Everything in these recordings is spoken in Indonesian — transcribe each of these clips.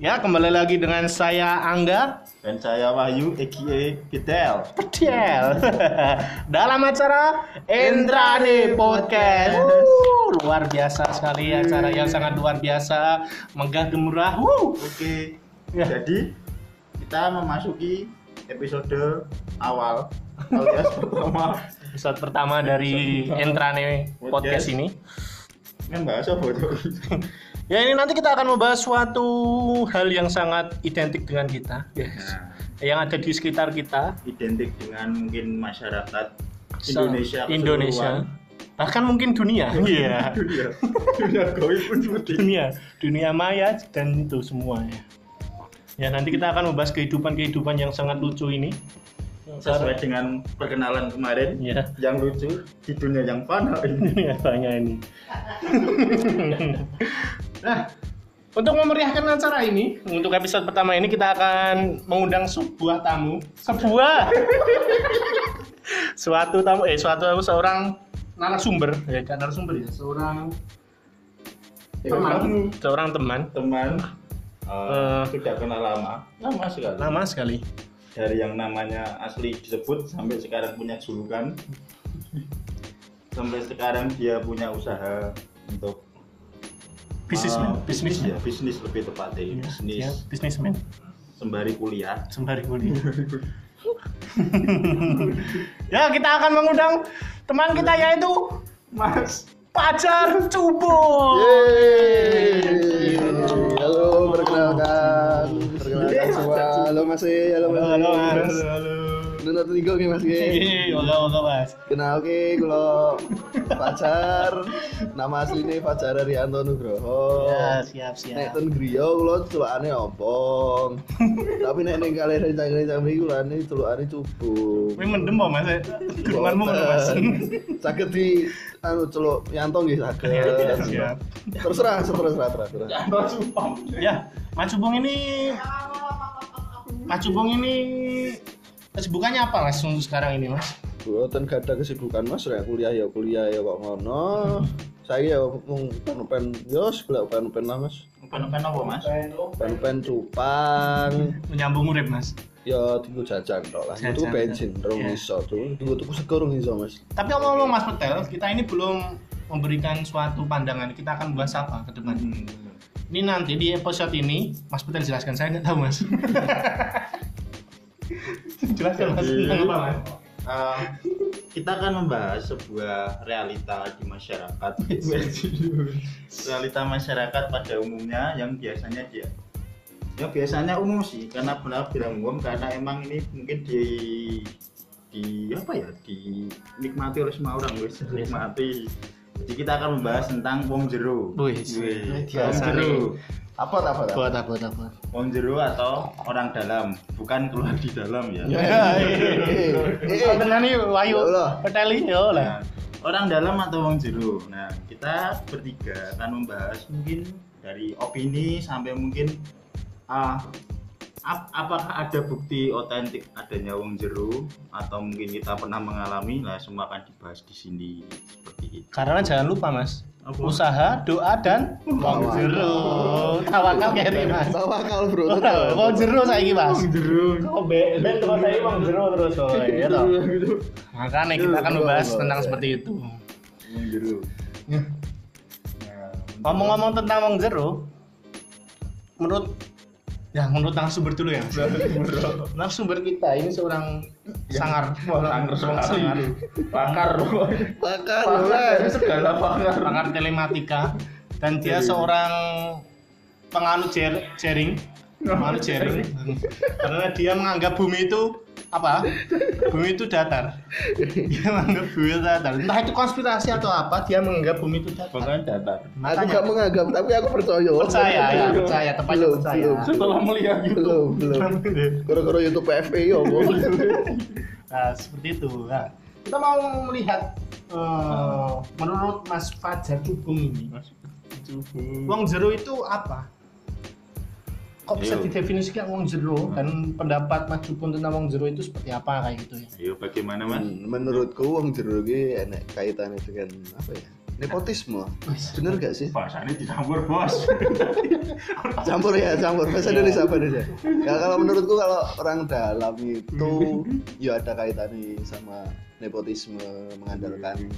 Ya, kembali lagi dengan saya Angga Dan saya Wahyu, a.k.a. Fidel. Pedel Dalam acara Intrane Podcast Wuh, Luar biasa sekali acara yang sangat luar biasa Megah gemerah Wuh. Oke, Ya. jadi kita memasuki episode awal alias pertama Episode pertama dari Intrane Podcast ini Ini bahas apa tuh? Ya ini nanti kita akan membahas suatu hal yang sangat identik dengan kita yes. Nah, Yang ada di sekitar kita. Identik dengan mungkin masyarakat Indonesia Indonesia. Bahkan mungkin dunia. Iya. dunia. Dunia gaib pun seperti dunia. Dunia maya dan itu semuanya ya. Nanti kita akan membahas kehidupan-kehidupan yang sangat lucu ini. Sesuai dengan perkenalan kemarin. Ya yang lucu di dunia yang fana ini. Dunia ini nah untuk memeriahkan acara ini untuk episode pertama ini kita akan mengundang sebuah tamu. Sebuah? Suatu tamu eh suatu seorang narasumber. Ya kan narasumber ya seorang teman. seorang teman. Teman. Eh. eh, sudah kenal lama. Lama sekali. Lama sekali. Dari yang namanya asli disebut sampai sekarang punya julukan. Sampai sekarang dia punya usaha untuk Bisnismen, eh, bisnis. ya bisnis lebih tepatnya Iya, bisnis ya, bisnismen sembari kuliah sembari kuliah. ya kita akan mengundang teman kita yaitu mas Pacar Cubo. Yeay. Halo, perkenalkan. Perkenalkan semua. Halo Mas E, halo Mas. Halo, E. Mas. Nunut tinggal nih Mas. Hei, Oke, oke, Mas. Kenal ke kalau pacar nama asline Fajar Rianto Nugroho. Ya, siap, Nek siap. ten griya kula celukane ompong. Tapi nek ning kali rencang-rencang mriki kula ne celukane cubung. Kowe mendem Mas? Gerunganmu mendem, Mas. Saged di anu celuk Yanto nggih saged. Siap, siap. Terserah, terserah, terserah, terserah. Ya, Mas Cubung ini Mas Cubung ini kesibukannya apa, Mas, untuk sekarang ini, Mas? Buatan gak ada kesibukan mas, ya kuliah ya kuliah ya kok ngono. Saya ya mung pen yo sebelah pen pen lah mas. pen-pen apa mas Pen pen cupang, Menyambung urip, Mas. ya tinggal jajan tok lah. Itu bensin, iya. rong iso tuh. Tinggal tuku sego rong iso mas. Tapi ngomong Mas Petel, kita ini belum memberikan suatu pandangan. Kita akan bahas apa ke depan. Ini nanti di episode ini, Mas Petel jelaskan. Saya nggak tahu, Mas. jelaskan, Mas. Jadi- Tentang apa, Mas? Eh, kita akan membahas sebuah realita di masyarakat. Realita masyarakat pada umumnya yang biasanya dia ya biasanya umum sih karena benar bilang umum karena emang ini mungkin di di apa ya dinikmati oleh semua orang wis nikmati jadi kita akan membahas tentang wong jero. Wih, Wih, biasa. Wong jero Apa apa apa? Buat apa, apa? wong jero atau orang dalam bukan keluar di dalam ya tenan nih, Wahyu. Ya Allah. Petel ini, ya Allah. Nah, orang dalam atau wong jero. Nah, kita bertiga akan membahas mungkin dari opini sampai mungkin ah, ap- apakah ada bukti otentik adanya wong jero atau mungkin kita pernah mengalami. Nah, semua akan dibahas di sini seperti itu. Karena jangan lupa, Mas. Apa? Usaha, doa, dan wong jero. Tawakal kayak ini, Mas. Tawakal bro. Wong jero saiki, Mas. jero. Oh, be, ben kalau saya wong jero terus, oh, ya toh. Makanya kita akan membahas tentang seperti itu. Wong jero. Ngomong-ngomong tentang wong jero, menurut ya. Menurut narasumber dulu ya. Narasumber kita ini seorang sangar, sangar seorang sekali. sangar, pakar. Pakar. Pakar segala pakar. pakar telematika. Dan dia seorang penganut jaring, penganut jaring, karena dia menganggap bumi itu apa? Bumi itu datar. Dia menganggap bumi itu datar. Entah itu konspirasi atau apa, dia menganggap bumi itu datar. Pokoknya datar. Aku gak menganggap, tapi aku percaya. percaya ya percaya tepatnya Belum, percaya belum. Setelah melihat Belum, belum. Gara-gara YouTube PFP ya, nah seperti itu nah, kita mau melihat eh, menurut Mas Fajar Cubung ini uang jero itu apa kok bisa Ayo. didefinisikan uang jero dan pendapat Mas Cubung tentang uang jero itu seperti apa kayak gitu ya? Ayo bagaimana mas? Hmm, Menurutku wong jero iki enek kaitannya dengan apa ya? nepotisme. Bener gak sih? Bahasanya dicampur bos. Campur ya campur. Bahasa Indonesia apa Indonesia ya kalau menurutku kalau orang dalam itu ya ada kaitannya sama nepotisme mengandalkan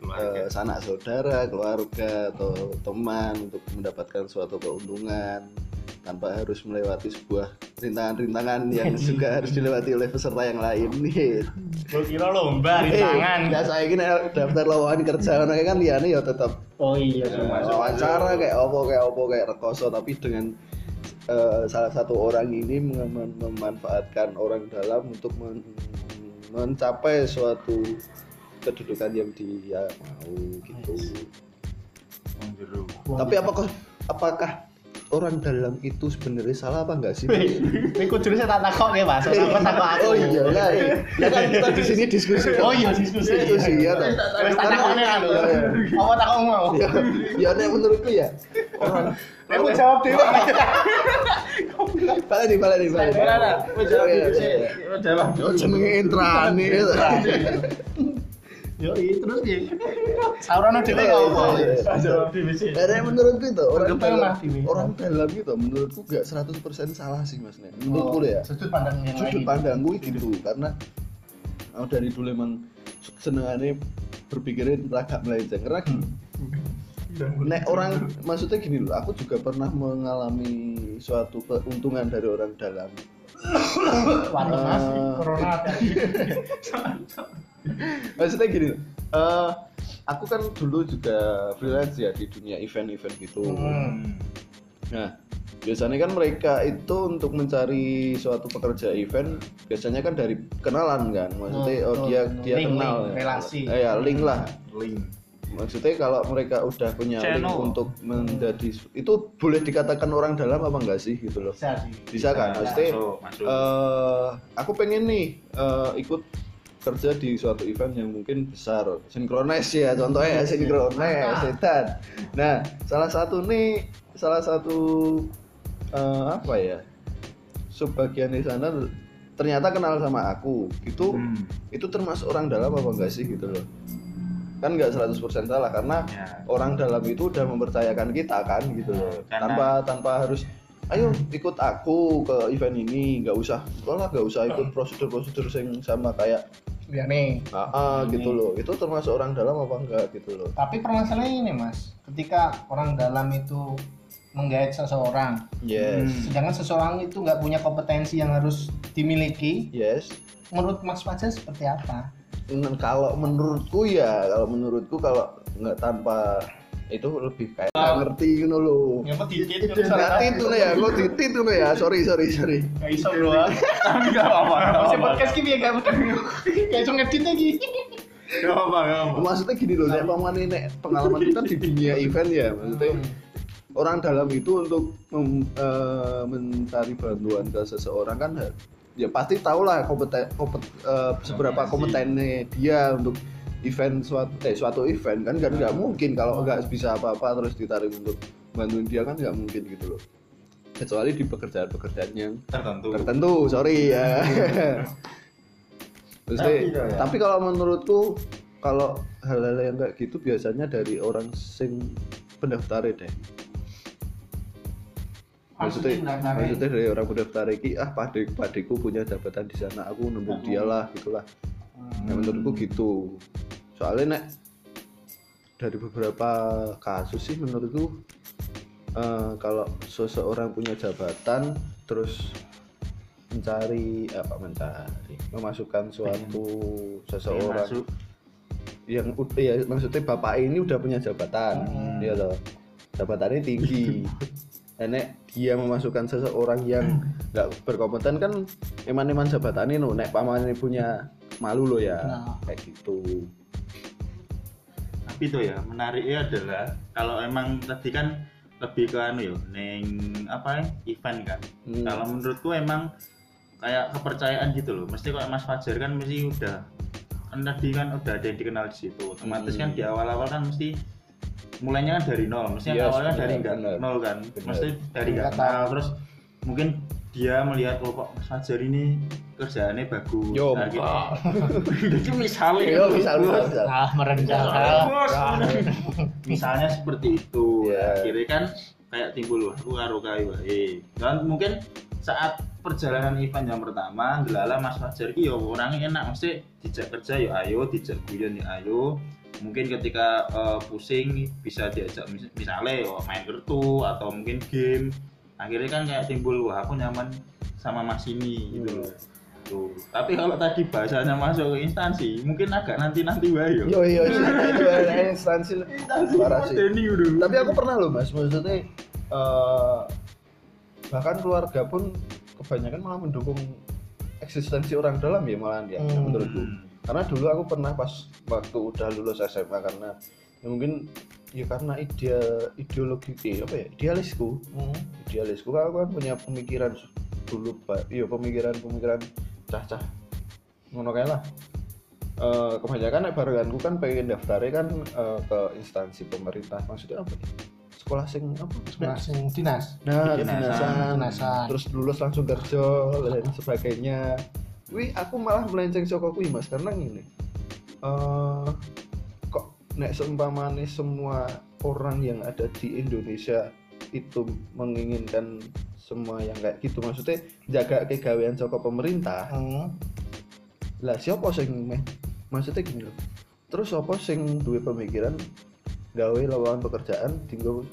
Keluarga. eh, sanak saudara keluarga atau teman untuk mendapatkan suatu keuntungan tanpa harus melewati sebuah rintangan-rintangan yang juga harus dilewati oleh peserta yang lain nih Gue kira lomba rintangan. nggak saya ini daftar lowongan kerja karena kan liane ya tetap Oh iya. Eh, wawancara kayak opo kayak opo kayak rekoso tapi dengan eh, salah satu orang ini mem- memanfaatkan orang dalam untuk men- mencapai suatu kedudukan yang dia mau gitu. Tapi apakah apakah orang dalam itu sebenarnya salah apa enggak sih? Ini kudu saya tak takok ya, Mas. Aku takok aku. Oh iya lah. Ya kan kita di sini diskusi. Oh iya diskusi. Diskusi ya. toh. Wes tak takokne kan. Iya, iya. Apa takok mau? Ya, nek menurutku ya orang Aku jawab dhewe. balik nih balik nih balik. Ora, ora, wis jawab Iya, iya, iya. Wis jawab. Oh, jenenge intrane. Yo iya terus piye? Saurono dhewe kok apa? Jawab dulu sih. Karena menurutku itu orang dalam, orang dalam itu menurutku gak 100% salah sih mas Nek. Menurutku ya. Sudut pandang yang Sudut lain. pandangku gitu karena aku dari dulu emang senengannya berpikirin agak melenceng karena gini, nek orang maksudnya gini loh aku juga pernah mengalami suatu keuntungan dari orang dalam Waduh, Mas, Eh, corona maksudnya gini eh, aku kan dulu juga freelance ya di dunia event-event gitu Hmm. Nah, biasanya kan mereka itu untuk mencari suatu pekerja event biasanya kan dari kenalan kan. Maksudnya Oh, oh, dia betul. dia Link, kenal link, ya. relasi. Eh, ya, link lah. Link. Maksudnya kalau mereka udah punya link Channel. untuk menjadi itu boleh dikatakan orang dalam apa enggak sih gitu loh. Bisa sih. Bisa kan? Bisa, Maksudnya masuk, masuk. eh, aku pengen nih eh, ikut kerja di suatu event yang mungkin besar sinkronis ya contohnya sinkronis setan. Nah salah satu nih salah satu eh, apa ya sebagian di sana ternyata kenal sama aku. Itu Hmm. itu termasuk orang dalam apa enggak sih gitu loh. Kan nggak 100% salah karena Ya. orang dalam itu udah mempercayakan kita kan gitu loh. Karena- tanpa tanpa harus ayo ikut aku ke event ini nggak usah sekolah nggak usah ikut prosedur-prosedur yang sama kayak Ya nih. ah, ah, gitu loh itu termasuk orang dalam apa enggak gitu loh Tapi permasalahannya ini, Mas. Ketika orang dalam itu menggait seseorang, yes Hmm. sedangkan seseorang itu nggak punya kompetensi yang harus dimiliki, yes menurut Mas Fajar seperti apa? Kalau menurutku ya kalau menurutku kalau nggak tanpa itu lebih kayak nggak ngerti gitu loh Ya apa titit Nggak titu nih ya, kok titu nih ya, sorry sorry sorry. Gak iso bro. Tapi gak apa-apa. Masih podcast ki piye gak Gak iso ngedit lagi. Gak apa-apa, gak apa-apa. Maksudnya gini loh, nek pamane nek pengalaman kita di dunia event ya, maksudnya orang dalam itu untuk mem- eh, mencari bantuan ke seseorang kan ya pasti tahu lah kompeten, kompet- eh, seberapa kompetennya dia untuk event suatu eh, suatu event kan kan nggak mungkin. Kalau nggak bisa apa-apa terus ditarik untuk bantuin dia kan nggak mungkin gitu loh. Kecuali di pekerjaan-pekerjaan yang Tertentu. tertentu sorry ya. Maksudnya, Tapi, ya. tapi kalau menurutku kalau hal-hal yang kayak gitu biasanya dari orang sing pendaftar deh. Maksudnya maksudnya dari orang pendaftar iki ah padik padikku punya jabatan di sana aku nembuk dia lah gitulah nah, menurutku gitu. Soalnya nek dari beberapa kasus sih menurutku eh, kalau seseorang punya jabatan terus mencari apa mencari memasukkan suatu seseorang Masuk. yang udah ya maksudnya bapak ini udah punya jabatan Hmm. ya loh. Jabatannya tinggi. Nek dia memasukkan seseorang yang nggak berkompeten kan eman-eman jabatannya no. Nek pamannya punya malu loh ya Nah. kayak gitu Tapi itu ya, menariknya adalah kalau emang tadi kan lebih ke anu ya, neng apa ya, event kan. Hmm. Kalau menurutku emang kayak kepercayaan gitu loh. Mesti kalau Mas Fajar kan mesti udah kan tadi kan udah ada yang dikenal di situ. Otomatis Hmm. kan di awal-awal kan mesti mulainya kan dari nol. Mesti Yes, awalnya benar, dari enggak benar. nol kan. Benar. Mesti dari Nggak enggak kenal terus mungkin dia melihat oh kok Mas Fajar ini kerjaannya bagus. Yo, Nah, gitu. Itu misalnya Yo, misal, misal, misal. Ah merendah. Bos. Ah, misalnya seperti itu Iya. akhirnya kan kayak timbul wah aku karo kayu wae dan mungkin saat perjalanan event yang pertama delala Mas Fajar ki yo orangnya enak mesti dijak kerja yo ayo dijak guyon yo ayo mungkin ketika eh, pusing bisa diajak mis- misalnya yo main kartu atau mungkin game akhirnya kan kayak timbul wah aku nyaman sama Mas ini gitu loh Tuh. Tapi kalau tadi bahasanya masuk ke instansi, mungkin agak nanti-nanti wae yo. Yo yo itu ada instansi parah sih. Tapi aku pernah loh mas, maksudnya eh, bahkan keluarga pun kebanyakan malah mendukung eksistensi orang dalam ya malah ya Hmm. menurutku. Karena dulu aku pernah pas waktu udah lulus SMA karena ya mungkin ya karena ide ideologi eh, apa ya idealisku. Hmm. idealisku kan aku kan punya pemikiran dulu pak iya pemikiran pemikiran cah-cah. Ngono kayak lah. Eh, kebanyakan barenganku kan pengen daftarnya kan eh, ke instansi pemerintah. Maksudnya apa ya? sekolah sing apa? Nah, sing dinas. nah kedinasan. Kedinasan. terus lulus langsung kerja dan sebagainya. Wih aku malah melenceng kuwi mas karena gini eh kok nek seumpamane semua orang yang ada di Indonesia itu menginginkan semua yang kayak gitu maksudnya jaga kegawean saka pemerintah Hmm. lah siapa sing meh maksudnya gini loh terus apa sing duwe pemikiran gawe lowongan pekerjaan tinggal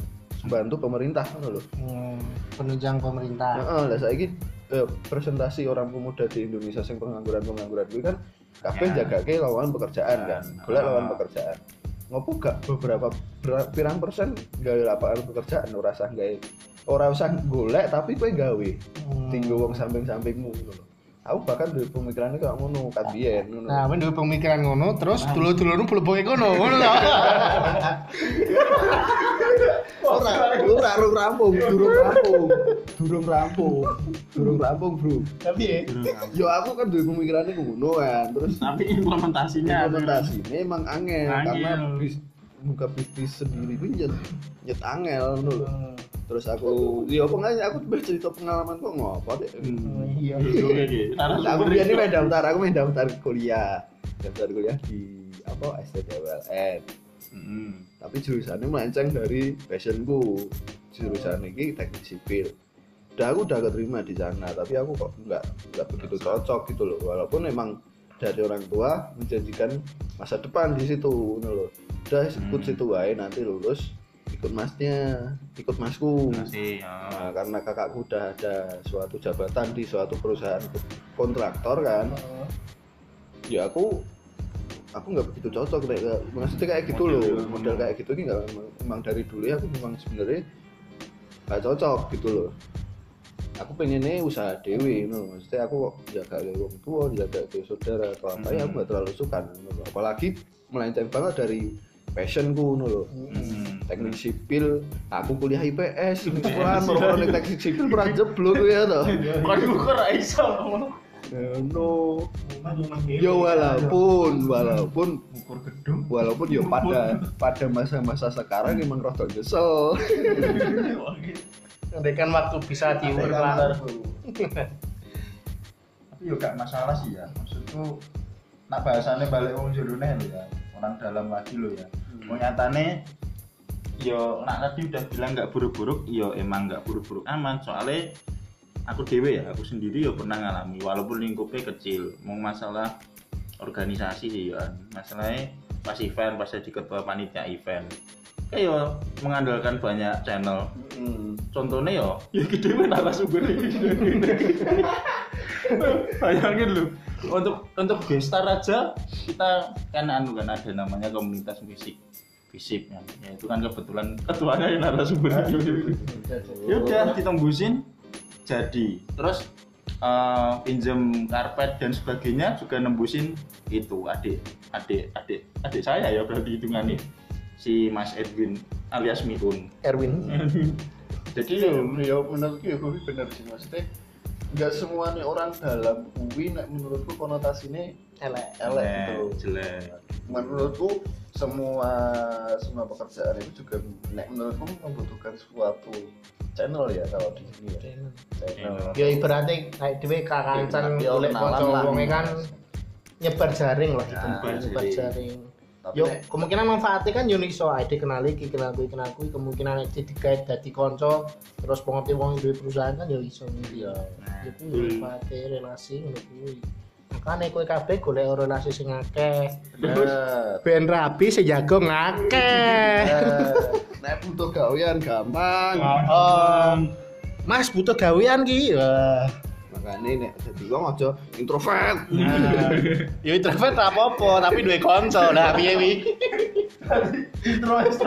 bantu pemerintah ngono lho Hmm. Penunjang pemerintah. Heeh, lah saiki eh, presentasi orang pemuda di Indonesia sing pengangguran-pengangguran kuwi kan kabeh Ya. jagake lowongan pekerjaan kan. Golek Ah. lowongan pekerjaan. Ngopo gak beberapa ber- pirang persen gawe lapangan pekerjaan ora usah gawe ora usah golek tapi kowe gawe. Hmm. Tinggo wong samping-sampingmu ngono lho. Aku bahkan duwe pemikirannya kayak ngono kan biyen ngono. Nah, men duwe pemikiran ngono, terus dulu-dulu blebok kono, ngono lho. Ora, ora durung rampung, durung rampung. Durung rampung. Durung rampung, Bro. Tapi ya, Yo aku kan duwe pemikirannya ngono kan. Terus Tapi implementasinya implementasi ini emang angel, karena bis, buka bisnis sendiri pun nyet, nyet angel ngono. Terus aku, ya apa nggak aku bercerita pengalaman kok ngopo deh. Hmm. Iya. Oke, oke. Narasumber Aku biar ini main daftar, aku main daftar kuliah, daftar kuliah di apa STTWLN. Hmm. Tapi jurusannya melenceng dari passionku. Jurusan ini teknik sipil. Udah aku udah keterima di sana, tapi aku kok nggak nggak begitu cocok gitu loh. Walaupun emang dari orang tua menjanjikan masa depan di situ, loh. Udah ikut Hmm. situ wae nanti lulus ikut masnya, ikut masku. Masih. ya. Nah, karena kakakku udah ada suatu jabatan di suatu perusahaan kontraktor kan, ya aku aku nggak begitu cocok kayak maksudnya kayak gitu Model- loh model kayak gitu ini nggak memang, memang dari dulu ya aku memang sebenarnya nggak cocok gitu loh aku pengennya usaha dewi no. maksudnya aku jaga ke orang tua jaga ke saudara atau apa ya aku nggak terlalu suka no. apalagi melenceng banget dari passionku no loh Hmm. Teknik sipil aku kuliah IPS kan merupakan teknik sipil pernah jeblok ya toh Waduh, kok ra iso. Eh, no ya walaupun walaupun Ukur gedung. walaupun ya pada pada masa-masa sekarang emang rada nyesel Andaikan waktu bisa diulang. Tapi yo gak masalah sih ya. Maksudku nak bahasane balik wong jerone lho ya. Orang dalam lagi lho ya. Wong nyatane yo nak tadi udah bilang nggak buruk-buruk, yo emang nggak buruk-buruk aman soalnya aku dewe ya, aku sendiri yo pernah ngalami walaupun lingkupnya kecil. Mau masalah organisasi sih ya. Masalahnya pas event, pas jadi ketua panitia event. Kayak yo mengandalkan banyak channel Hmm. contohnya ya ya gede banget narasumber bayangin lu untuk untuk gestar aja kita kan anu kan ada namanya komunitas musik fisip ya. ya itu kan kebetulan ketuanya yang narasumber. Ya udah ditembusin jadi. Terus eh, pinjem karpet dan sebagainya juga nembusin itu adik adik adik adik saya ya berarti hitungannya. Si Mas Edwin alias Miun. Erwin. jadi ya ya menurutku ya kuwi bener sih maksudnya. Nggak semuanya orang dalam kuwi nek menurutku konotasinya Elek. elek gitu jelek. Menurutku semua semua pekerjaan itu juga nek menurutku membutuhkan suatu channel ya kalau di sini ya channel Ya ibaratnya kayak dhewe kakancan Ya, kenalan kanca lah. wonge kan nyebar jaring lah gitu. Nyebar Nyebar jaring. Tapi Yo, nek- kemungkinan manfaatnya kan yo iso ade kenali iki kenal kuwi kenal kuwi kemungkinan nek digait dadi kanca terus pengerti wong duwe perusahaan kan yo iso Iya. Nah, yo manfaate relasi ngono kuwi. Makane kowe kabeh golek relasi sing akeh. Bener. Ben rapi sing jago ngakeh. Eh, Nek butuh gawean gampang. Oh. Mas butuh gawean ki. Wah. Makanya nek dadi wong aja introvert. Yo introvert ra apa-apa, tapi duwe kanca. Lah piye wi? Introvert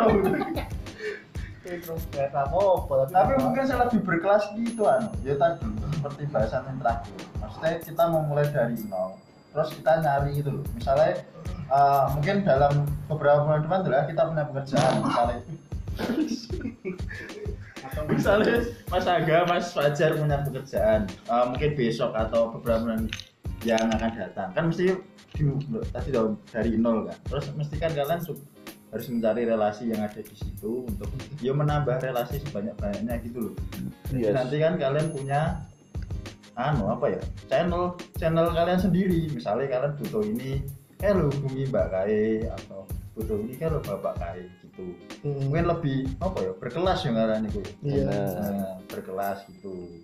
ra apa-apa, tapi mungkin saya lebih berkelas gitu anu ya tadi seperti bahasan yang terakhir. Maksudnya kita memulai dari nol terus kita nyari gitu loh. Misalnya eh, mungkin dalam beberapa bulan depan tuh ya kita punya pekerjaan misalnya. Misalnya Mas Aga, Mas Fajar punya pekerjaan. Eh, mungkin besok atau beberapa bulan yang akan datang. Kan mesti di, tadi dong dari nol kan. Terus mesti kan kalian harus mencari relasi yang ada di situ untuk ya menambah relasi sebanyak banyaknya gitu loh. Yes. nanti kan kalian punya anu apa ya? Channel channel kalian sendiri. Misalnya kalian butuh ini eh lu hubungi mbak Kai atau butuh ini kan bapak Kai gitu. Mungkin lebih apa ya berkelas ya kalian itu Iya. Nah, berkelas gitu.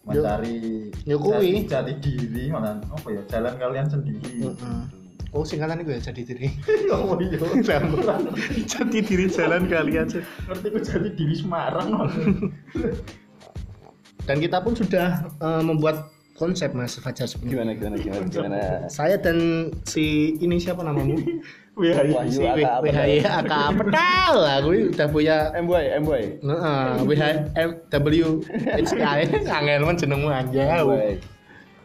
Mencari yo kuwi. jati, diri malah apa ya jalan kalian sendiri. Heeh. Oh singkatan itu ya jadi diri. oh iya jadi diri jalan kalian. ngerti ku jati diri Semarang Dan kita pun sudah eh, membuat konsep Mas Fajar sebenarnya. Gimana gimana gimana gimana. Saya dan si ini siapa namamu? Si WHY AK Pedal. Aku udah punya MBY MBY. Heeh, WHMW HKI angel men jenengmu aja.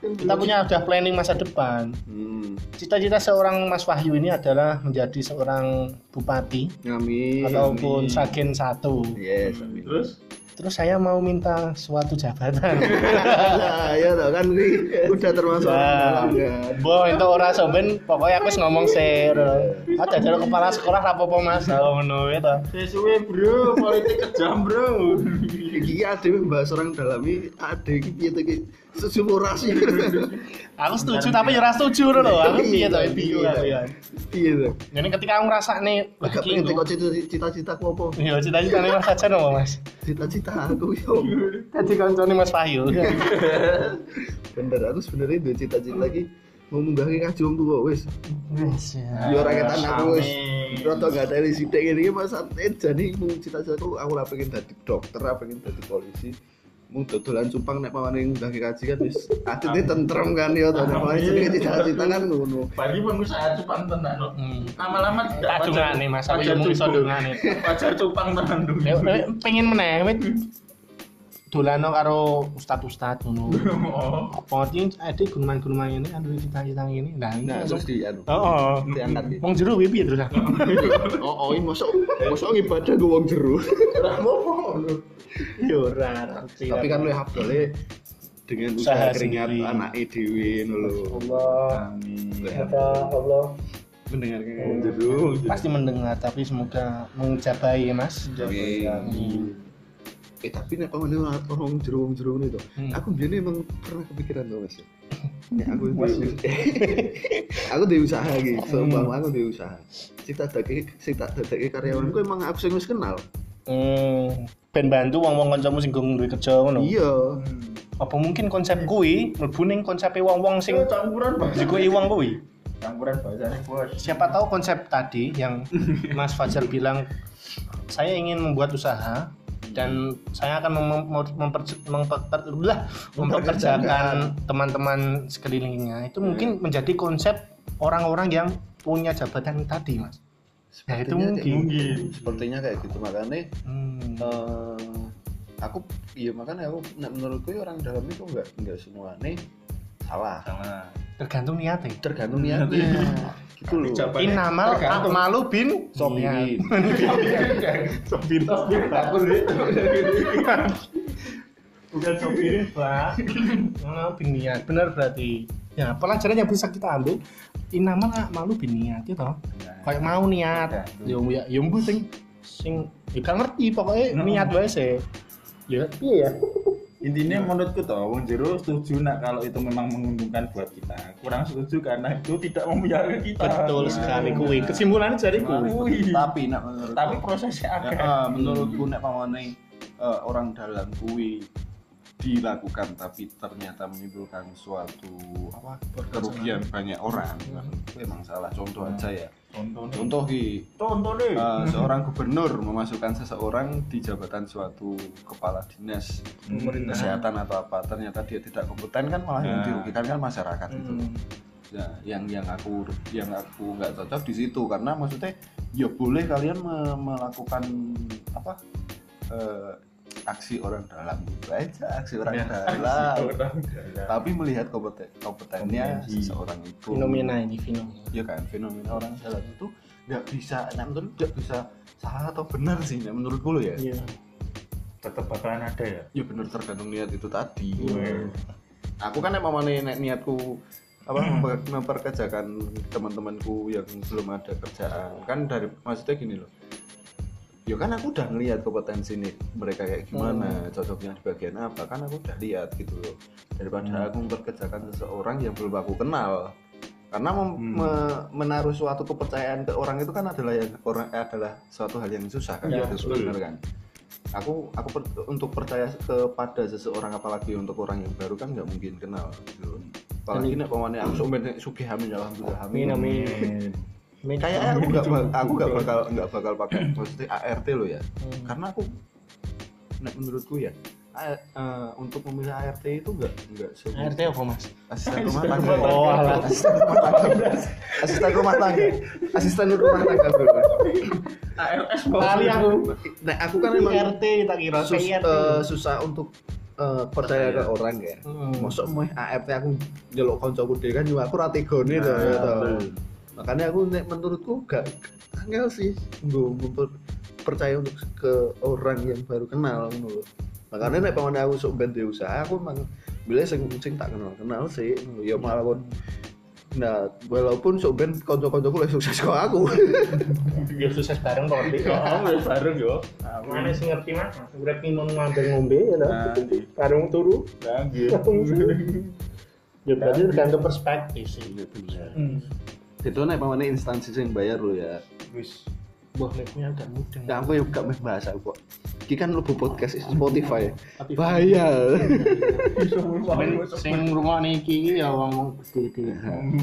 Kita punya udah planning masa depan. Hmm. Cita-cita seorang Mas Wahyu ini adalah menjadi seorang bupati Amin. ataupun amin. sagen satu. Yes. amin. terus Terus saya mau minta suatu jabatan. Nah, ya tau kan ini udah termasuk orang Nah, dalam kan. Bo, itu ora soben, pokoknya aku wis ngomong sih. Ada jadi kepala sekolah apa-apa Mas, oh ngono itu. sesuai bro politik kejam bro Iki ade bahas orang dalam ini ade iki piye to iki sesumurasi. Aku setuju tapi ya ora setuju lho. Aku piye to bingung aku ya. Piye to? Jadi ketika aku nih, Gak pengen teko cita- cita-citaku apa? Iya, cita-cita nih Mas Hajan apa Mas? Cita-cita aku yo. Jadi kancane Mas Wahyu. Bener aku sebenarnya duwe cita-cita iki mau munggah ke kaji wong tuwa wis. Wis ya. Yo ora ketan aku wis. Rada gak ada sithik ngene iki Mas eh, jadi mung cita-citaku aku ora pengen dadi dokter, ora pengen dadi polisi. Mung dodolan cupang nek pawane ke kaji kan wis atine tentrem kan yo to. Nek pawane jenenge cita-cita kan ngono. bagi pengusaha cupang tenan Hmm. lama-lama tidak Tak dungane Mas, aku yo mung iso dungane. wajar cupang tenan dulu Nek nek pengen meneh wit dolano karo ustad-ustad ngono. oh Apa iki ade guneman-guneman ini kan duwe cita-cita ngene. Nah, ini Nah, terus di anu. Heeh. Diangkat. Wong jero kuwi piye terus? Oh, oh, ini masuk masuk ibadah gue wong jeru. Yo ora ngerti. Tapi kan lu Abdul dengan Usaha keringat anak dewi lho. Allah. amin Allah Mendengarkan Oh. pasti mendengar tapi semoga mencapai ya mas Amin. Eh tapi nek pamane orang orang jeru wong jeru itu, Hmm. aku biasanya emang pernah kepikiran tuh mas. Nek aku aku di usaha gitu, seumpama aku di usaha. Cita daki, cita daki karyawanku emang aku sing wis kenal. hmm, ben bantu wong-wong kancamu sing gong duwe kerja ngono Iya. apa mungkin konsep kuwi mlebu ning konsepe wong-wong sing campuran bahasa dikuwi wong kuwi campuran bahasanya bos siapa tahu konsep tadi yang Mas Fajar bilang saya ingin membuat usaha dan saya akan mem- mem- memper- memper- teman-teman sekelilingnya. Itu mungkin menjadi konsep orang-orang yang punya jabatan tadi mas. Itu Sepertinya kayak mungkin. gitu. Sepertinya kayak gitu. Makanya Hmm. eh aku iya makanya aku menurutku ya orang dalam itu enggak enggak semua. Nih salah. Sama tergantung niatnya tergantung niatnya gitu loh. Dicapai. Inamal akmalu bin sopirin Sopir Sopir takut deh. bukan sopirin pak. Bin niat benar berarti. Ya pelajaran yang bisa kita ambil inamal akmalu bin niat itu toh. Kayak mau niat. Yo ya yo mbu sing sing ya gak ngerti pokoknya niat wae sih. Ya iya ya intinya menurutku toh wong jero setuju nak kalau itu memang menguntungkan buat kita. Kurang setuju karena itu tidak memuyari kita. Betul sekali kuwi. kesimpulannya jadi kuwi. Wih. tapi nak menurut tapi prosesnya Ya, agak ah, menurutku nek pamane eh, orang dalam kuwi dilakukan tapi ternyata menimbulkan suatu apa kerugian banyak orang. Itu emang salah contoh aja ya contoh nih contoh ki eh, seorang gubernur memasukkan seseorang di jabatan suatu kepala dinas Pemerintah. kesehatan atau apa ternyata dia tidak kompeten kan malah yang Nah. dirugikan kan masyarakat gitu loh. Nah, yang yang aku yang aku nggak cocok di situ karena maksudnya ya boleh kalian me- melakukan apa eh, aksi orang dalam. Gitu aja aksi orang Ya, dalam. Orang. tapi melihat kompeten kompetennya Kompetensi. seseorang itu. Fenomena ini fenomena. Ya kan fenomena orang dalam itu nggak bisa nah, menurut nggak bisa salah atau benar sih nah, menurutku lo ya. Iya. Tetap bakalan ada ya? Ya benar tergantung niat itu tadi. Iya. aku kan emang mana niatku apa memper- memperkerjakan teman-temanku yang belum ada kerjaan. Kan dari maksudnya gini loh ya kan aku udah ngelihat kompetensi nih mereka kayak gimana cocoknya di bagian apa kan aku udah lihat gitu loh. Daripada aku memperkerjakan seseorang yang belum aku kenal. Karena mem- Hmm. me- menaruh suatu kepercayaan ke orang itu kan adalah yang orang adalah suatu hal yang susah kan Ya, itu benar kan? Aku aku per- untuk percaya kepada seseorang apalagi untuk orang yang baru kan nggak mungkin kenal gitu apalagi nek pemane aku sok sugih amin alhamdulillah amin Amin. kayaknya aku nggak aku nggak bakal nggak bakal pakai maksudnya ART lo ya. Hmm. karena aku menurutku ya A- eh, untuk memilih ART itu nggak nggak se- ART apa mas? Asisten rumah tangga. Oh, alah. asisten rumah tangga. Asisten rumah tangga. Asisten rumah tangga bro. ALS kali aku nah aku kan emang RT tak kira. sus- eh, susah untuk eh, percaya ke orang ya. Hmm. Mosok mau ART aku njeluk koncoku dhewe kan juga aku ra tegone to ya to. Makanya aku nek menurutku gak angel sih memper- percaya untuk ke orang yang baru kenal ngono lho. Makanya nek pamane aku sok ben duwe usaha aku emang bilih sing sing tak kenal kenal sih ya malah kon Nah, walaupun sok ben kanca-kancaku lebih sukses kok aku. biar sukses bareng kok Dik. ya bareng yo Mana sih ngerti mas? Udah minum ngambil ngombe ya lah. Nah, Karung turu. nah Ya berarti tergantung perspektif sih. Hmm. Itu nek pamane instansi sing bayar lo ya. wis Buah liftnya agak mudah. Ya aku ya gak meh bahasa kok. Iki kan lebu podcast Spotify. Tapi Bayar. Sampeyan sing ngrungokne iki ya wong gede-gede.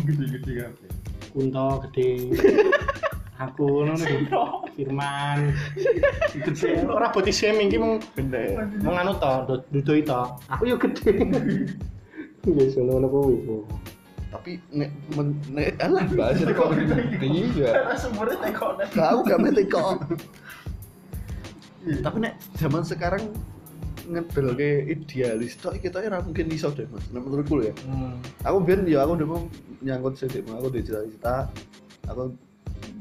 gede-gede kan Kunto gede. Aku ngono nih. Firman. Gede. Ora body shaming iki mung Bener. mung anu to, dudoi to. Aku yo gede. Wis ngono kuwi. Tapi nek men, nek alah bahasa kok. Iya. karena sumbernya tekonet Tahu gak mesti kok. Tapi nek zaman sekarang ngedel ke idealis tok kita ora mungkin iso deh Mas. Nek menurutku ya. Hmm. Aku biyen ya aku demo nyangkut sih aku di cita-cita aku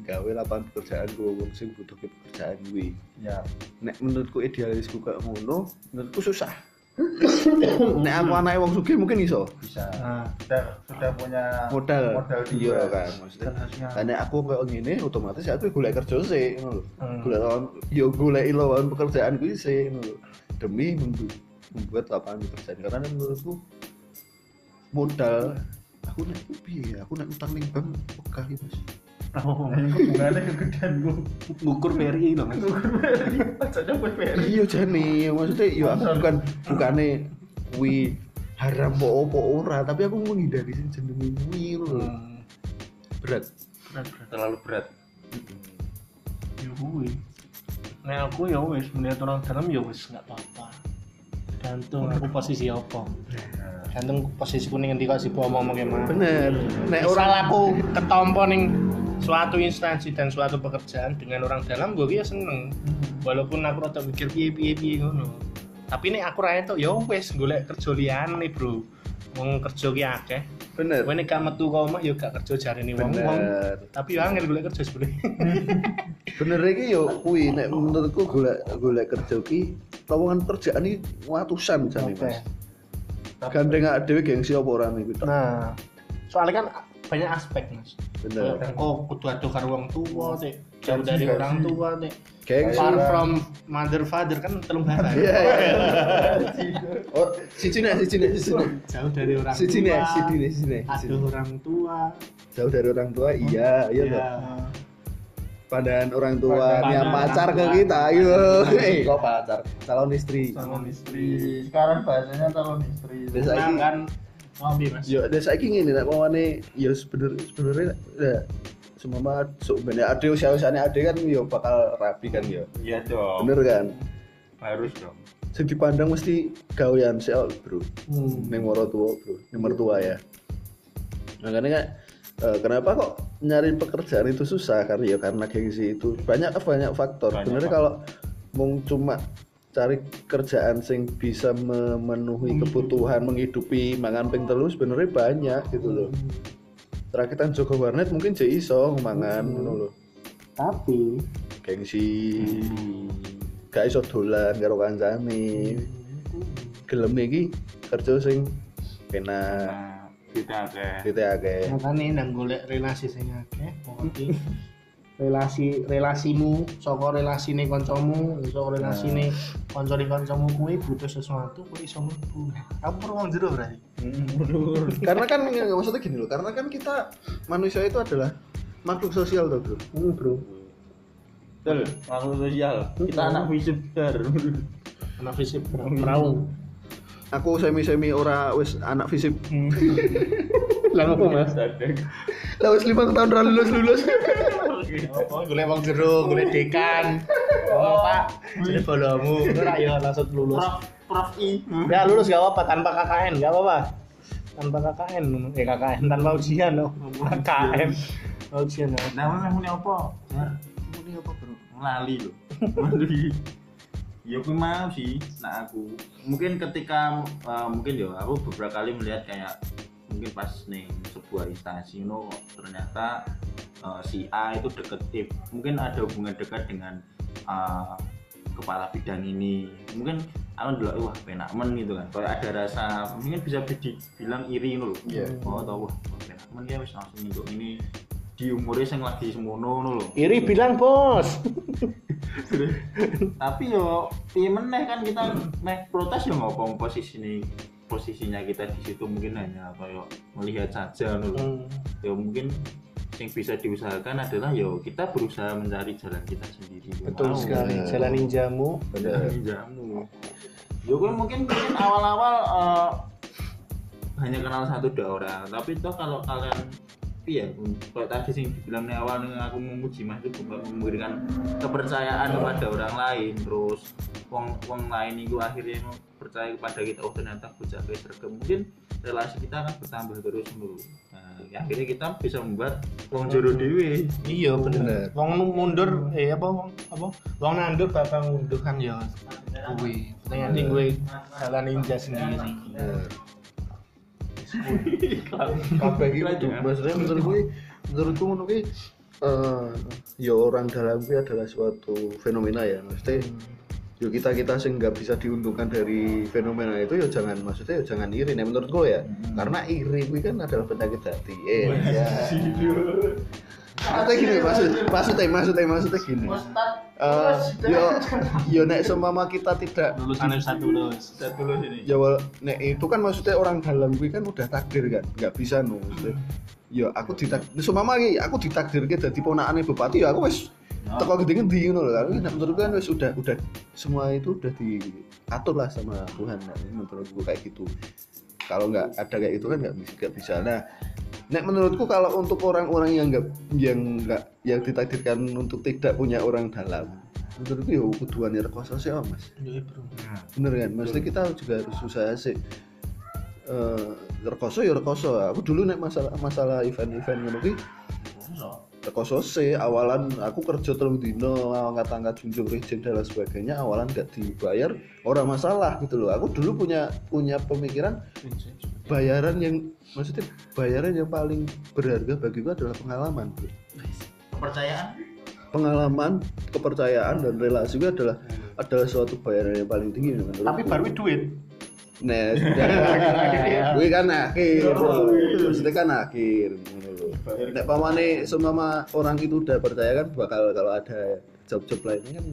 gawe lapangan pekerjaan gue wong sing butuh pekerjaan gue ya nek menurutku idealisku kayak ngono menurutku susah nek aku anaknya wong sugih mungkin iso bisa Nah, sudah sudah punya modal modal iya juga. kan maksudnya Lah nek aku kayak ngene otomatis aku golek kerja sih ngono lho. Hmm. Golek lawan yo golek lawan pekerjaan kuwi sih ngono lho. Demi membu- membuat lapangan pekerjaan karena nek menurutku modal aku nek piye ya? aku nek utang ning bank iki Mas. Oh, yang hubungannya kegedean gue ngukur BRI lho Mas. pacarnya buat PRI Iya jane. Maksudnya yo aku bukan bukane kuwi haram po opo ora. Tapi aku menghindari sing jenenge kuwi lho. Hmm. Berat. Berat, berat. terlalu berat. Ya kuwi. Nah aku ya wis melihat orang dalam ya wis nggak apa-apa. Tergantung aku posisi apa. Tergantung posisiku ning ngendi kok sih ngomong gimana Bener. Nek orang aku ketompo ning suatu instansi dan suatu pekerjaan dengan orang dalam gue ya seneng. Walaupun aku rada mikir piye piye piye ngono. Tapi nek aku ra entuk ya wis golek kerja liyane bro. Wong kerja ki akeh. Bener. kowe nek gak metu kok omah ya gak kerja jarene wong wong tapi ya angel golek kerja sebenarnya. Bener iki yo kuwi. Nek menurutku golek golek kerja ki lowongan kerjaan iki watusan jane Oke. Mas. Gandeng awake dhewe gengsi apa ora niku tok. Nah, soalnya kan banyak aspek mas. Bener. Oh, kudu ado karo wong tua, teh jauh dari Gaji, orang tua, teh gengsi Far from mother father kan telung bahasa. iya iya. Oh siji nek siji nek siji nek. Jauh dari orang siji tua. nek siji nek siji nek. Aduh orang tua. jauh dari orang tua iya iya Ya. toh. pandangan orang tua yang pacar ke kita ayo. Eh kok pacar. Calon istri. Calon istri. Sekarang bahasanya calon istri. Saiki- kan mau bi mas. yo ada saiki ngene nek pamane ya sebener sebenarnya ya semama sebenarnya ade usia-usiane ade kan yo bakal rapi kan yo. Iya dong. Bener kan? Harus dong. Sing dipandang mesti gawean sih bro. Hmm. neng moro tua bro. Neng mertua ya. Makanya kan eh, kenapa kok nyari pekerjaan itu susah? Karena ya karena gengsi itu. Banyak banyak faktor. Banyak sebenarnya kalau mau cuma cari kerjaan sing bisa memenuhi kebutuhan menghidupi mangan ping telu sebenarnya banyak gitu loh. Rakitan Joko Warnet mungkin jadi iso mangan ngono loh Tapi gengsi. Gak iso dolan karo kancane. Gelem iki kerja sing penak nah kita kayak gitu akeh. Makanya nang golek relasi sing akeh pokoknya relasi relasimu saka relasine kancamu saka relasine kancane kancamu kuwi butuh sesuatu kuwi iso mlebu. Aku perlu wong jero berarti karena kan nggak maksudnya gini loh karena kan kita manusia itu adalah makhluk sosial tuh bro. Hmm, bro. Betul. Makhluk sosial. Kita anak visitor anak fisik perahu aku semi semi ora wis anak fisip lah ngopo mas? Lah wis lima tahun ra lulus lulus oh golek wong jero golek dekan. Oh pak. Jadi bolomu. Ora ya langsung lulus. Prof prof i. Ya lulus gak apa tanpa KKN gak apa-apa. Tanpa KKN eh KKN tanpa ujian loh KKN ujian ya namanya muni apa? Ini apa bro? Lali. Ya aku mau sih nah aku. Mungkin ketika eh, mungkin ya aku beberapa kali melihat kayak mungkin pas nih sebuah instansi you know, ternyata eh, si A itu deket eh, mungkin ada hubungan dekat dengan eh, kepala bidang ini. Mungkin aku dulu wah penak men gitu kan. Kalau ada rasa mungkin bisa dibilang iri gitu loh. Iya. oh tau wah wah, penak men ya wis langsung untuk ini di umurnya yang lagi semono ngono loh iri bilang bos. Tapi yo piye meneh kan kita meh protes yo ngopo posisi ini posisinya kita di situ mungkin hanya kayak melihat saja nul Hmm. yo mungkin yang bisa diusahakan adalah yo kita berusaha mencari jalan kita sendiri. Betul Mau. sekali Benar. jalan ninjamu. Bener. Jalan jamu yo gue mungkin mungkin awal-awal eh, hanya kenal satu dua orang. Tapi toh kalau kalian iya kalau tadi sih dibilang di awal nih aku memuji mas itu memberikan kepercayaan kepada orang lain. Terus wong wong lain itu akhirnya percaya kepada kita oh ternyata bocah kayak mungkin relasi kita akan bertambah terus dulu nah, ya akhirnya kita bisa membuat wong jero dewi iya Bener. bener. Wong nu- mundur eh apa wong apa wong nandur bakal mundur kan ya kuwi nanti gue jalan ninja sendiri. Bener kabeh iki kudu maksudnya menurut gue menurutku ngono kuwi eh ya orang dalam kuwi adalah suatu fenomena ya. Maksudnya yo kita kita sing nggak bisa diuntungkan dari fenomena itu ya jangan maksudnya ya jangan iri. Nih menurut gue ya karena iri kuwi kan adalah penyakit hati. Eh ya maksudnya gini maksud maksudnya maksudnya maksudnya gini. Eh, yo yo nek seumpama kita tidak lulusan satu lulus. Kita dulu sini. Ya wal- nek itu kan maksudnya orang dalam gue kan udah takdir kan nggak bisa no maksudnya. Ya aku ditak seumpama iki aku ditakdirke dadi ponakane bupati ya aku wis teko gede-gede ngono lho. Kan nek menurut gue kan wis udah udah semua itu udah diatur lah sama Tuhan nah, ini menurut gue kayak gitu. Kalau nggak ada kayak itu kan nggak bisa nggak bisa. Nah nek menurutku kalau untuk orang-orang yang nggak yang nggak yang ditakdirkan untuk tidak punya orang dalam menurutku ya kuduan ya rekoso sih oh, mas. Iya bro. Bener kan? Maksudnya kita juga harus usaha sih eh rekoso ya rekoso. Aku dulu nek masalah masalah event-event ngono ki rekoso sih awalan aku kerja terus dino angkat-angkat junjung rejeng dan lain sebagainya awalan gak dibayar orang masalah gitu loh aku dulu punya punya pemikiran bayaran yang maksudnya bayaran yang paling berharga bagiku adalah pengalaman bro. kepercayaan pengalaman kepercayaan dan relasi itu adalah adalah suatu bayaran yang paling tinggi menurutku. tapi baru duit Nah, sudah. Gue kan akhir. Maksudnya kan akhir. Nek pamane semama orang itu udah percaya kan bakal kalau ada job-job lainnya kan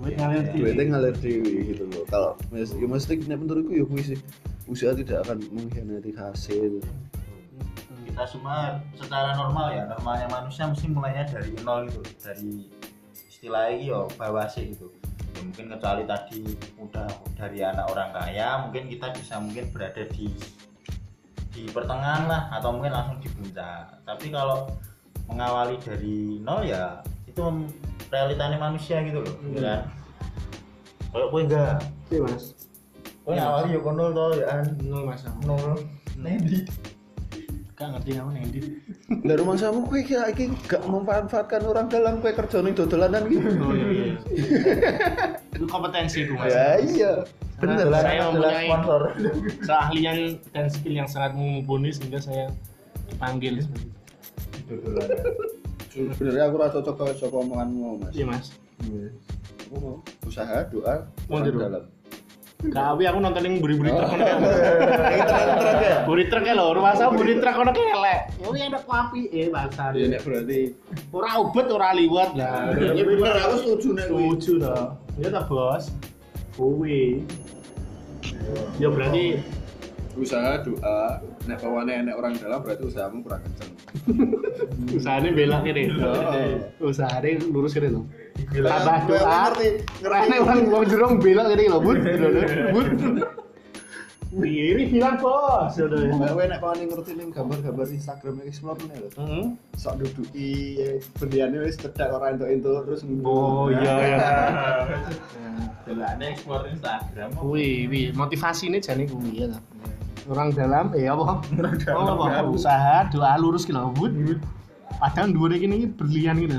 duit ngalir di duitnya ngalir dewi gitu loh. Kalau mes- ya mesti nek menurutku ya kuwi sih. Usaha tidak akan mengkhianati hasil. Kita semua secara normal ya normalnya manusia mesti mulainya dari nol gitu dari istilah ini yo bawasih gitu. Ya mungkin kecuali tadi udah dari anak orang kaya mungkin kita bisa mungkin berada di di pertengahan lah atau mungkin langsung di puncak. Tapi kalau mengawali dari nol ya itu realitanya manusia gitu loh ya kan? Kalau gue enggak? Iya, mas. Gue awali ya kok nol toh ya kan? Nol mas nol. Nendi gak ngerti nih di Lah rumah samu kowe kira iki gak memanfaatkan orang dalam kowe kerja ning dodolanan gitu. oh iya iya itu kompetensi ku mas Ya iya. Bener, Bener. saya mempunyai- sponsor keahlian dan skill yang sangat mumpuni sehingga saya dipanggil seperti itu. Sebenarnya aku rasa cocok saka omonganmu, Mas. iya mas mau usaha, doa, Mau dalam. Kawi aku nonton yang buri-buri truk kono kae. Terang-terang ya. Buri truk kae lho, rumah saya buri truk kono kelek. Ya wis ada kopi eh bahasa. Ya nek berarti Ora ubet ora liwat lah. Ya bener aku setuju nek kuwi. Setuju toh. Ya ta bos. Kuwi. Ya berarti usaha, doa, nek bawane enek orang dalam berarti usahamu kurang kenceng. usahanya belak kene. Oh. Usahanya lurus kene lho. Gue doa. ngerti, ngerti. Wong wong jerong belak kene lho, Bud. Bud. Wiri bilang bos. Mbak kowe nek bawane ngerti ning gambar-gambar Instagram explore nih lho. Heeh. Sok duduki berliannya wis cedak ora entuk-entuk terus Oh iya ya. Delane explore Instagram. Wih, wih, motivasi ini jane kuwi ya. Orang dalam eh apa? Orang dalam. Usaha, doa lurus gitu Bud. Padahal dua iki ini berlian gitu.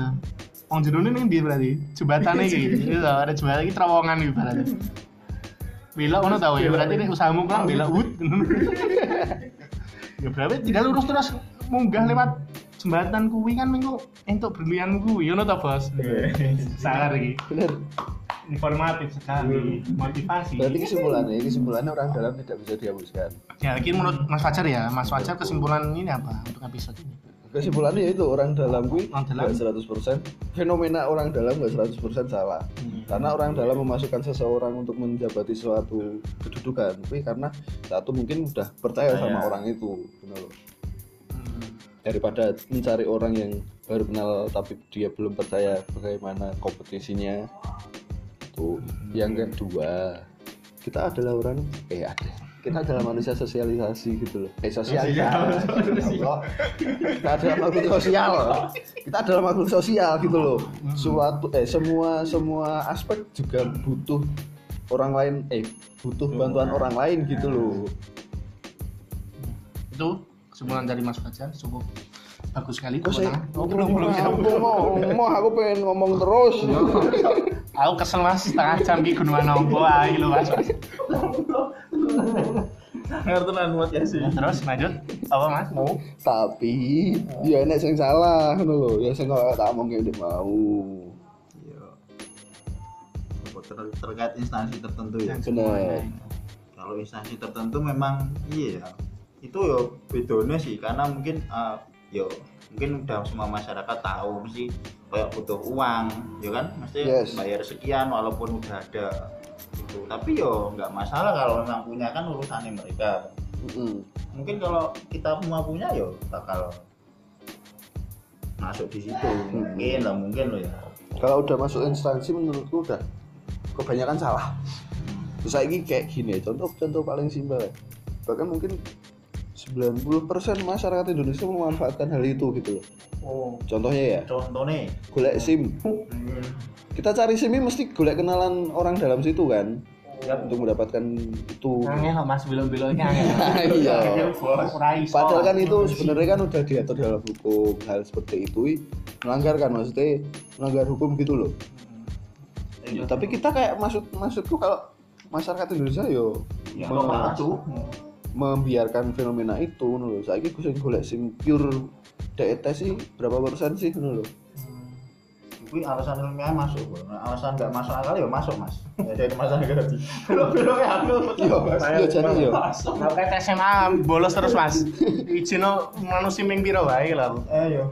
Wong jerone ning ndi berarti? Jembatane iki. Gitu, ada jembatan iki terowongan iki berarti. Belok ngono tau ya, berarti nek usahamu kurang belok wud. ya berarti tinggal lurus terus munggah lewat jembatan kuwi kan minggu entuk berlian kuwi ngono ta, Bos? Sangar iki. Bener. Informatif sekali, motivasi. Berarti kesimpulannya, kesimpulannya orang dalam tidak bisa dihapuskan. Ya, ini menurut Mas Fajar ya, Mas Fajar kesimpulan ini apa untuk episode ini? Kesimpulannya itu orang dalam gue nggak 100% fenomena orang dalam nggak 100% salah. Karena orang dalam memasukkan seseorang untuk menjabati suatu kedudukan, tapi karena satu mungkin udah percaya sama Percaya. orang itu, benar loh. Daripada mencari orang yang baru kenal tapi dia belum percaya bagaimana kompetisinya. Itu. Yang kedua, kita adalah orang eh ada. Kita adalah manusia sosialisasi gitu loh. Eh sosial. Ya Allah. Kita adalah makhluk sosial. Kita adalah makhluk sosial gitu loh. Suatu eh semua semua aspek juga butuh orang lain eh butuh bantuan orang lain gitu loh. Itu kesimpulan dari Mas Fajar cukup bagus sekali. Kok saya. Oh, belum belum aku mau, mau aku pengen ngomong terus. Aku kesel Mas setengah jam ki gunungan nompo ae lho Mas. Ngerti buat ya sih. Terus lanjut apa Mas mau? Tapi ya enek sing salah ngono lho. Ya sing kok tak omong ngene mau. Iya. Ter- terkait instansi tertentu ya. Bener. Kalau instansi tertentu memang iya ya. Itu yo bedone sih karena mungkin eh, yo mungkin udah semua masyarakat tahu mesti kayak butuh uang ya kan mesti Yes. bayar sekian walaupun udah ada itu tapi yo nggak masalah kalau memang punya kan urusannya mereka Mm-mm. mungkin kalau kita semua punya yo bakal masuk di situ mungkin lah mungkin lo ya Kalau udah masuk instansi menurutku udah kebanyakan salah. Terus ini kayak gini, contoh contoh paling simpel ya. Bahkan mungkin 90% masyarakat Indonesia memanfaatkan hal itu gitu loh. Oh. Contohnya ya, contohnya golek SIM. Kita cari SIM ini mesti golek kenalan orang dalam situ kan. Untuk mendapatkan itu. Angel Mas angel. Iya. Padahal kan itu sebenarnya kan udah diatur dalam hukum hal seperti itu melanggar kan maksudnya melanggar hukum gitu loh. Iya. Tapi kita kayak maksud maksudku kalau masyarakat Indonesia yo ya tuh membiarkan fenomena itu lho. Saiki gue sing golek SIM pure DET sih berapa persen sih ngono lho. Itu alasan ilmiah masuk bro. Nah, alasan nggak masuk akal ya masuk mas ya jadi masalah gratis belum-belum ya aku Yo, yo jadi yo. Oke, SMA bolos terus Mas. Izin lo manusia ming piro wae lah. eh yo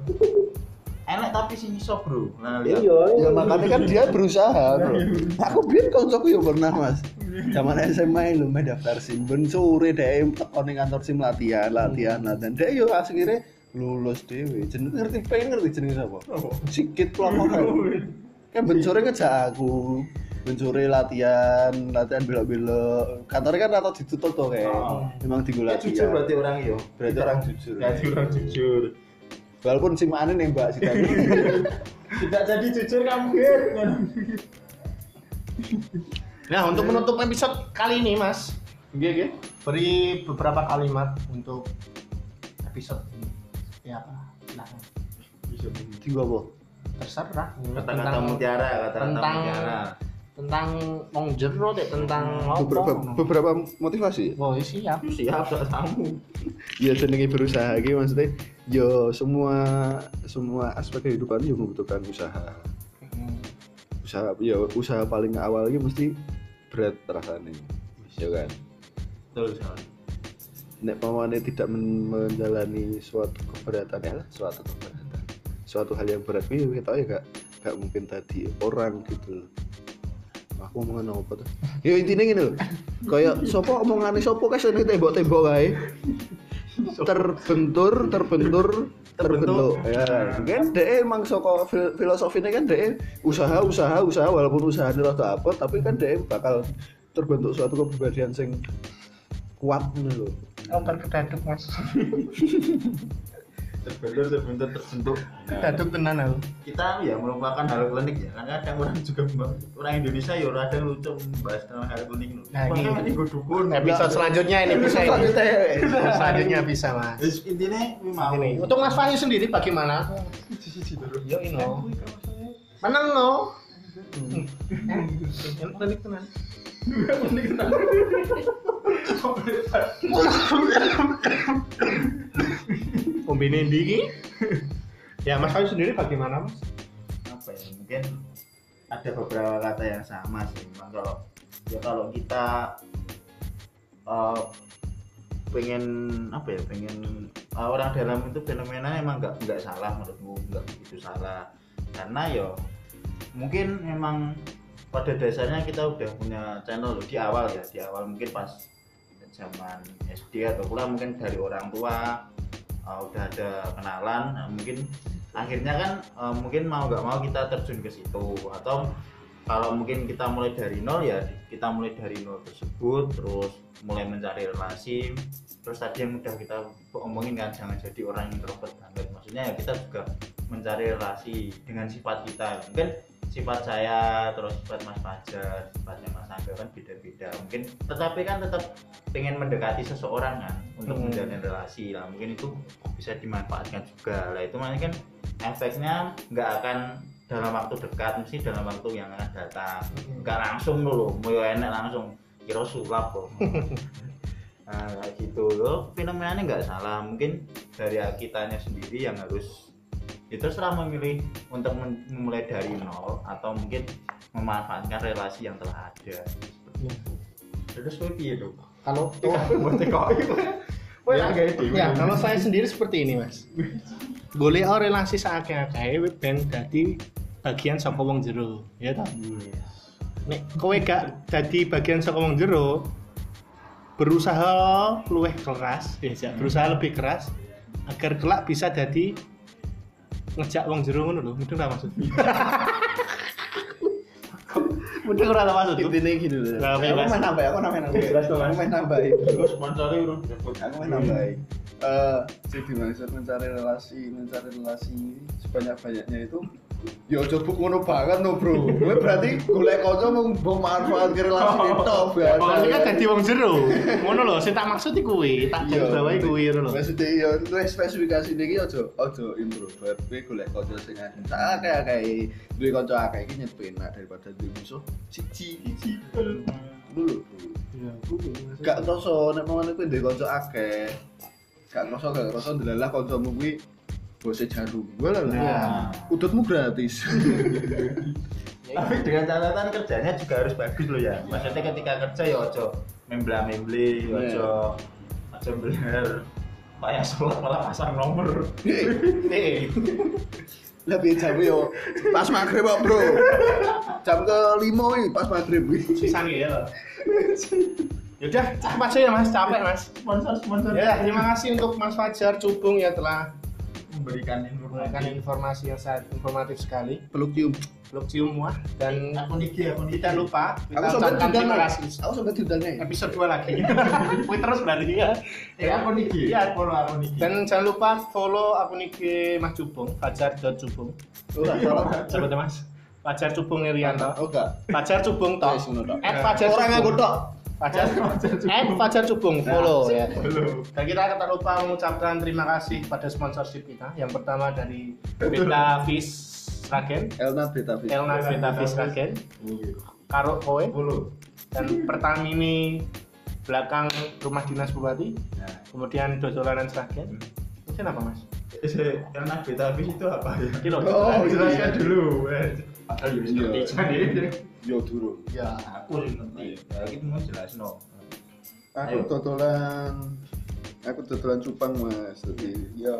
enak tapi sing iso bro nah lihat Ya makanya kan dia berusaha, bro. Aku biar koncoku ya pernah mas. Zaman SMA lu main daftar sim, ben sore deh teko ning kantor sim latihan, latihan, latihan. Dia yo akhirnya lulus dewe. Jeneng ngerti pengen ngerti jenenge sapa? Sikit pelakon. Kan ben sore ngejak aku. Ben sore latihan, latihan belok-belok. Kantornya kan atau ditutup tuh kayak. Oh. Memang tinggal Ya, latihan. jujur berarti orang yo Berarti orang jujur. berarti orang jujur Walaupun sim aneh nih mbak sih tidak jadi jujur kamu. Nah, untuk menutup episode kali ini, Mas, Iya, beri beberapa kalimat untuk episode ini. Ya apa? Nah, Tinggal apa? terserah. kata-kata mutiara kata-kata tentang mutiara tentang wong jero deh tentang Beberapa, apa? beberapa motivasi. Oh, siap. siap sak tamu ya jenenge berusaha gitu maksudnya yo semua semua aspek kehidupan yo membutuhkan usaha Hmm. usaha ya usaha paling awal ini mesti berat rasanya. Ya kan? Betul sekali nek pamane tidak men- menjalani suatu keberatan. Ya suatu keberatan. Suatu hal yang berat. Ini kita ya gak gak mungkin tadi orang gitu loh. Aku omongan apa tuh? Ya intinya gini loh. Kayak sopo omongan sopo kan sini tembok-tembok kae? Terbentur terbentur terbentuk. Ya. Kan deh emang soko fil- filosofinya kan deh usaha usaha usaha walaupun usaha ini rada apa tapi kan deh bakal terbentuk suatu kepribadian sing kuat nih loh Oh, kedaduk, Mas. terbentur terbentur terbentuk Kedaduk tenan aku. kita ya merupakan hal klinik ya karena kadang orang juga orang Indonesia ya ada yang lucu membahas tentang hal klinik. Nah, Makanya ini- ini gue dukun Episode selanjutnya ini bisa ini. Selanjutnya ya. Episode selanjutnya bisa, Mas. Intinya mau Ini. Untuk Mas Fahri sendiri bagaimana? Yo ino. Menang no. Enak klinik tenan. Kombine ndi iki? Ya Mas Fahri sendiri bagaimana, Mas? apa ya mungkin ada beberapa kata yang sama sih memang kalau ya kalau kita eh, pengen apa ya pengen eh, orang dalam itu fenomena emang nggak nggak salah menurutku nggak begitu salah karena ya mungkin memang pada dasarnya kita udah punya channel di awal ya di awal mungkin pas zaman SD atau kuliah mungkin dari orang tua uh, udah ada kenalan nah, mungkin akhirnya kan uh, mungkin mau nggak mau kita terjun ke situ. Atau kalau mungkin kita mulai dari nol ya kita mulai dari nol tersebut terus mulai mencari relasi. Terus tadi yang udah kita omongin kan jangan jadi orang introvert banget. Maksudnya ya kita juga mencari relasi dengan sifat kita. Mungkin sifat saya terus sifat Mas Fajar sifatnya Mas Angga kan beda-beda. Mungkin tetapi kan tetap pengen mendekati seseorang kan untuk Hmm. menjalin relasi lah. Mungkin itu bisa dimanfaatkan juga lah. Itu makanya kan efeknya nggak akan dalam waktu dekat mesti dalam waktu yang akan datang. Nggak langsung dulu mau enak langsung. Kira sulap kok. Nah kayak gitu loh. Fenomenanya nggak salah. Mungkin dari kitanya sendiri yang harus itu terserah memilih untuk memulai dari nol atau mungkin memanfaatkan relasi yang telah ada. Seperti itu terus piye dong Kalau buat ya, ya, kalau saya sendiri seperti ini, Mas. Boleh oh relasi seakeh-akeh ben dadi bagian saka wong jero, ya toh? Nek kowe gak dadi bagian saka wong jero, berusaha luwih keras, ya, berusaha lebih keras agar kelak bisa jadi ngejak wong jero ngono lho, mudeng ra maksud. mudeng ora ta maksud. intinya gini loh Nah, aku main nambah aku main nambah Jelas dong, aku Mas. main nambahin Terus urun disebut. aku main nambahin eh sih dimaksud mencari relasi mencari relasi sebanyak banyaknya itu ya ojo buk ngono banget no bro gue berarti golek kanca mau mau manfaat ke relasi itu Oh, ini kan dadi wong jero. Ngono lho, sing tak maksud iku kuwi, tak Iya, garis bawahi kuwi ngono lho. Maksudnya ya lu spesifikasi iki ojo ojo introvert, kowe golek kanca sing akeh akeh duwe kanca akeh iki nyepenak daripada duwe musuh siji siji. Dulu. Gak kroso nek mau kowe duwe kanca akeh. Gak kroso gak kroso delalah kancamu kuwi bose jarum. Gue lah Nah. Udutmu gratis. Tapi dengan catatan kerjanya juga harus bagus loh ya. Maksudnya ketika kerja ya ojo membla membeli, Iya. ojo ojo bener kayak sholat malah pasang nomor. Eh, Lebih jam yo pas maghrib kok, Bro. Jam ke 5 ini pas maghrib iki. Sisan ya. Yaudah, cukup aja ya mas, capek mas. sponsor sponsor Ya, terima kasih untuk Mas Fajar Cubung ya telah memberikan memberikan informasi informasi yang sangat informatif sekali. Peluk cium. Peluk cium muah dan akun IG akun IG tidak lupa kita Aku diundang. kasih. Aku sampai diundangnya. Episode 2 lagi. Terus berarti ya. eh akun IG Iya. follow akun IG Dan jangan lupa follow akun IG Mas Cubung, fajar.cubung. Coba deh Mas. Fajar Cubung Irianto. Oh enggak. Fajar Cubung toh. At Fajar Orang nganggo tok. Fajar. At Fajar Cubung follow ya. follow Dan kita tak lupa mengucapkan terima kasih pada sponsorship kita. Yang pertama dari Beta Fish Ragen, Elna Beta Fit. Elna Beta Fish Ragen, Karo Koe, follow dan Pertamini belakang rumah dinas bupati, nah kemudian Dodolanan Sragen. Mungkin apa mas? Eh karena habis itu apa ya Kilo. Oh, jelaskan iya. dulu ya Iya. ngerti jadi Yo durung. Ya. aku ngerti ya kita mau jelas no Aku Ayo. dodolan aku dodolan cupang mas jadi ya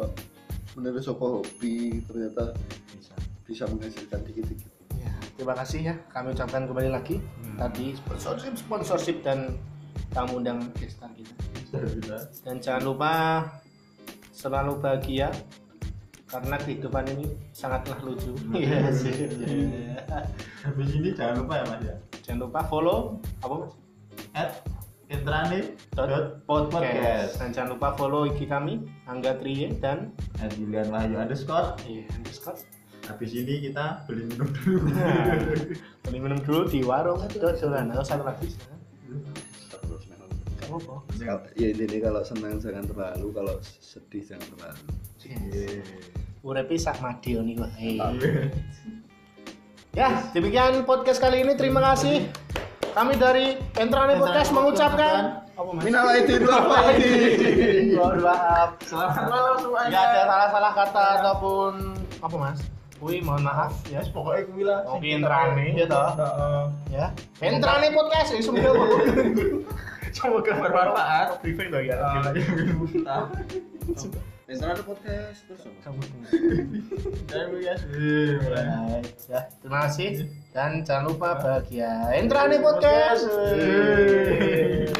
sebenarnya sopo hobi ternyata bisa bisa menghasilkan dikit-dikit Ya, terima kasih ya. Kami ucapkan kembali lagi Hmm. tadi sponsorship, sponsorship dan tamu undang gestar kita. Dan jangan lupa selalu bahagia karena kehidupan ini sangatlah lucu. Iya sih. habis ini jangan lupa ya mas ya Jangan lupa follow apa mas? at intrane Dot podcast. Dan jangan lupa follow IG kami Angga Triye dan at Julian Wahyu underscore iya underscore. habis ini kita beli minum dulu Beli minum dulu di warung dodolan. Oh, satu lagi. Ya intinya kalau senang jangan terlalu kalau sedih jangan terlalu Iya. Urepi sak madil nih kok. Ya, demikian podcast kali ini. Terima kasih. Kami dari Entrane Podcast mengucapkan minal aidin wal faizin. Mohon maaf. selamat malam semuanya Nggak ada salah-salah kata ataupun apa mas? Wih, mohon maaf ya. Yes, pokoknya gue bilang Oke, Intrane, ya toh? Heeh. Ya. Entrane Podcast ya semua. Semoga bermanfaat. Briefing lagi ya. Ya, minum. Internet podcast terus? Terima kasih. Baik, ya. Terima kasih dan jangan lupa bahagia. Entrane Podcast. Yeay.